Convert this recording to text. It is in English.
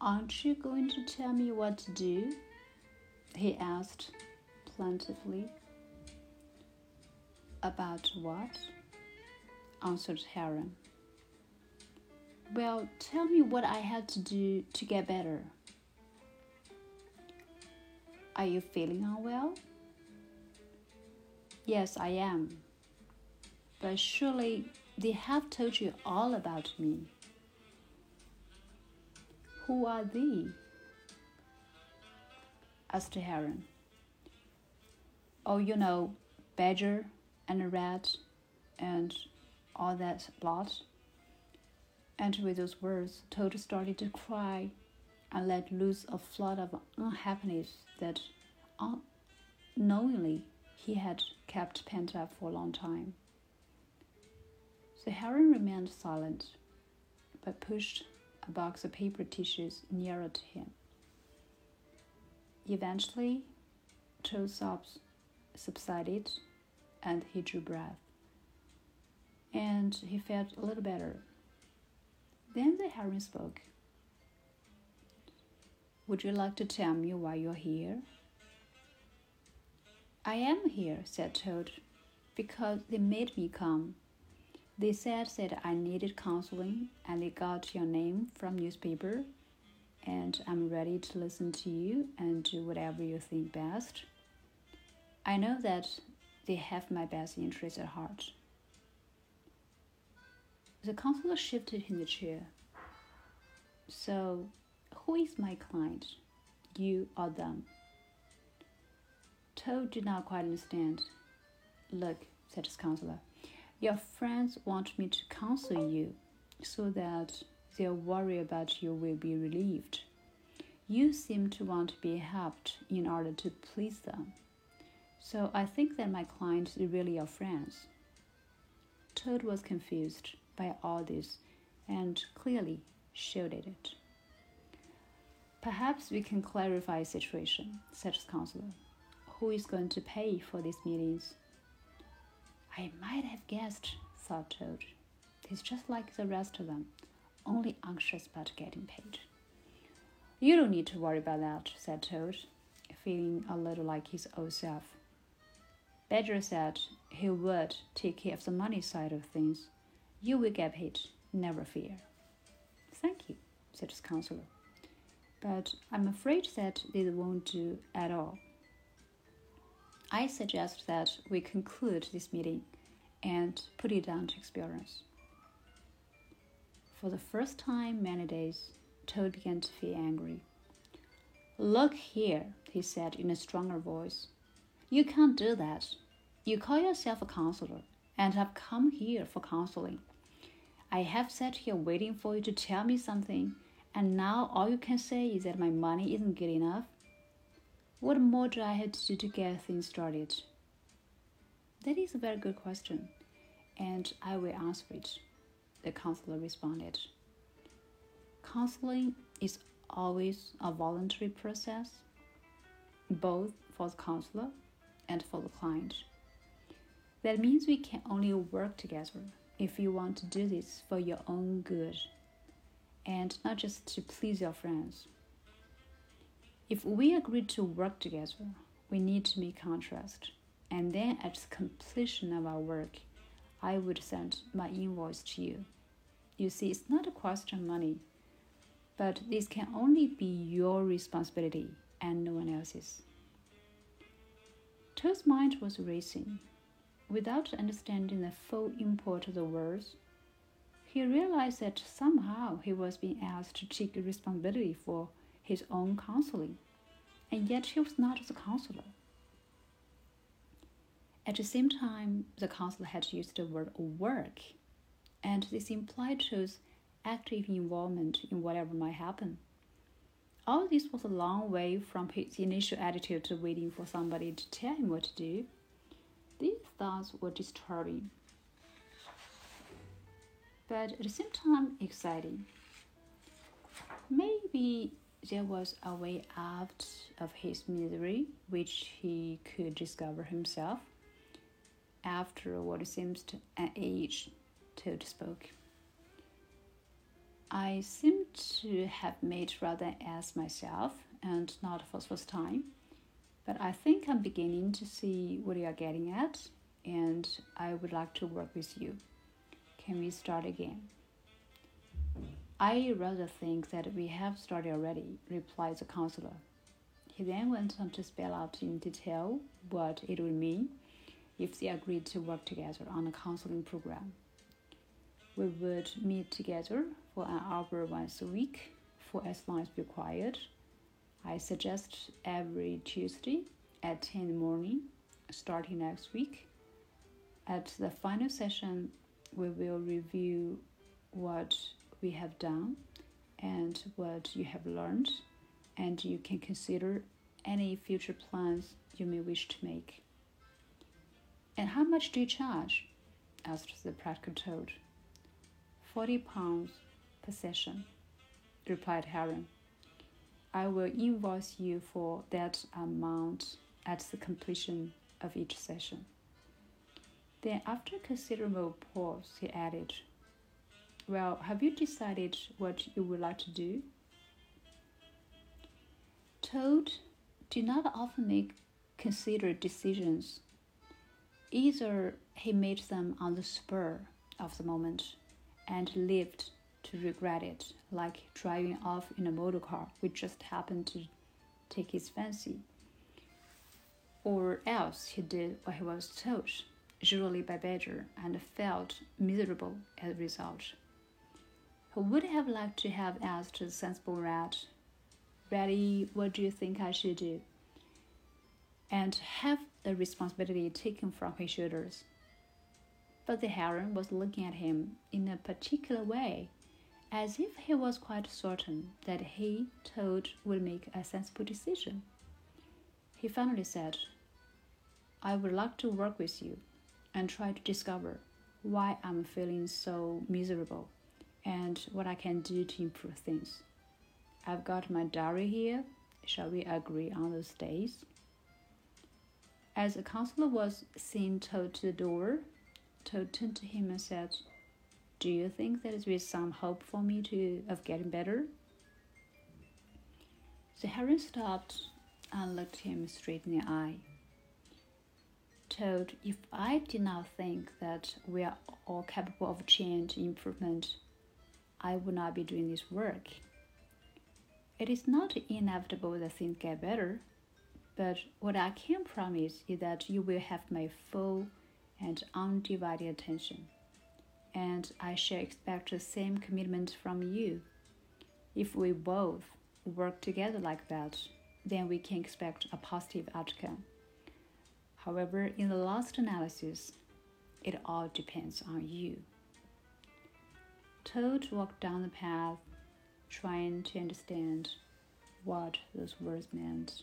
Aren't you going to tell me what to do? he asked plaintively. About what? answered Heron. Well, tell me what I had to do to get better. Are you feeling unwell? Yes, I am. But surely they have told you all about me. Who are they? asked the Heron. Oh, you know, Badger and Rat and all that lot. And with those words, Toad started to cry and let loose a flood of unhappiness that unknowingly he had kept pent up for a long time. The heron remained silent, but pushed a box of paper tissues nearer to him. Eventually, Toad's sobs subsided and he drew breath. And he felt a little better. Then the heron spoke. Would you like to tell me why you're here? I am here, said Toad, because they made me come. They said that I needed counseling and they got your name from newspaper and I'm ready to listen to you and do whatever you think best. I know that they have my best interest at heart. The counselor shifted in the chair. So, who is my client? You or them? Toad did not quite understand. Look, said his counselor, your friends want me to counsel you so that their worry about you will be relieved. You seem to want to be helped in order to please them. So I think that my clients are really your friends. Toad was confused by all this and clearly showed it. Perhaps we can clarify the situation, said the counselor. Who is going to pay for these meetings? I might have guessed, thought Toad. He's just like the rest of them, only anxious about getting paid. You don't need to worry about that, said Toad, feeling a little like his old self. Badger said he would take care of the money side of things. You will get paid, never fear. Thank you, said the counselor. But I'm afraid that they won't do at all. I suggest that we conclude this meeting and put it down to experience. For the first time many days, Toad began to feel angry. Look here, he said in a stronger voice. You can't do that. You call yourself a counselor, and I've come here for counseling. I have sat here waiting for you to tell me something, and now all you can say is that my money isn't good enough. What more do I have to do to get things started? That is a very good question, and I will answer it, the counselor responded. Counseling is always a voluntary process, both for the counselor and for the client. That means we can only work together if you want to do this for your own good and not just to please your friends. If we agree to work together, we need to make contrast. And then at the completion of our work, I would send my invoice to you. You see, it's not a question of money, but this can only be your responsibility and no one else's. Toad's mind was racing. Without understanding the full import of the words, he realized that somehow he was being asked to take responsibility for his own counseling, and yet he was not the counselor. At the same time, the counselor had used the word work, and this implied Toad's active involvement in whatever might happen. All this was a long way from his initial attitude to waiting for somebody to tell him what to do. These thoughts were disturbing, but at the same time exciting. Maybe there was a way out of his misery which he could discover himself after what seems to an age Toad spoke. I seem to have made rather ass myself, and not for the first time. But I think I'm beginning to see what you are getting at, and I would like to work with you. Can we start again? I rather think that we have started already, replied the counselor. He then went on to spell out in detail what it would mean if they agreed to work together on a counseling program. We would meet together for an hour once a week for as long as required. I suggest every Tuesday at 10 in the morning, starting next week. At the final session, we will review what we have done and what you have learned, and you can consider any future plans you may wish to make. And how much do you charge? asked the practical toad. Forty pounds per session, replied Heron. I will invoice you for that amount at the completion of each session. Then, after a considerable pause, he added, Well, have you decided what you would like to do? Toad do not often make considered decisions. Either he made them on the spur of the moment and lived to regret it, like driving off in a motor car which just happened to take his fancy. Or else he did what he was told, usually by Badger, and felt miserable as a result. He would have liked to have asked the sensible rat, Ratty, what do you think I should do? And have the responsibility taken from his shoulders. But the heron was looking at him in a particular way as if he was quite certain that he, Toad, would make a sensible decision. He finally said, I would like to work with you and try to discover why I'm feeling so miserable and what I can do to improve things. I've got my diary here. Shall we agree on those days? As the counselor was seen Toad to the door, Toad turned to him and said, do you think there is some hope for me to of getting better? The heron stopped and looked him straight in the eye. Toad, if I did not think that we are all capable of change improvement, I would not be doing this work. It is not inevitable that things get better, but what I can promise is that you will have my full and undivided attention and I shall expect the same commitment from you. If we both work together like that, then we can expect a positive outcome. However, in the last analysis, it all depends on you. Toad walked down the path, trying to understand what those words meant.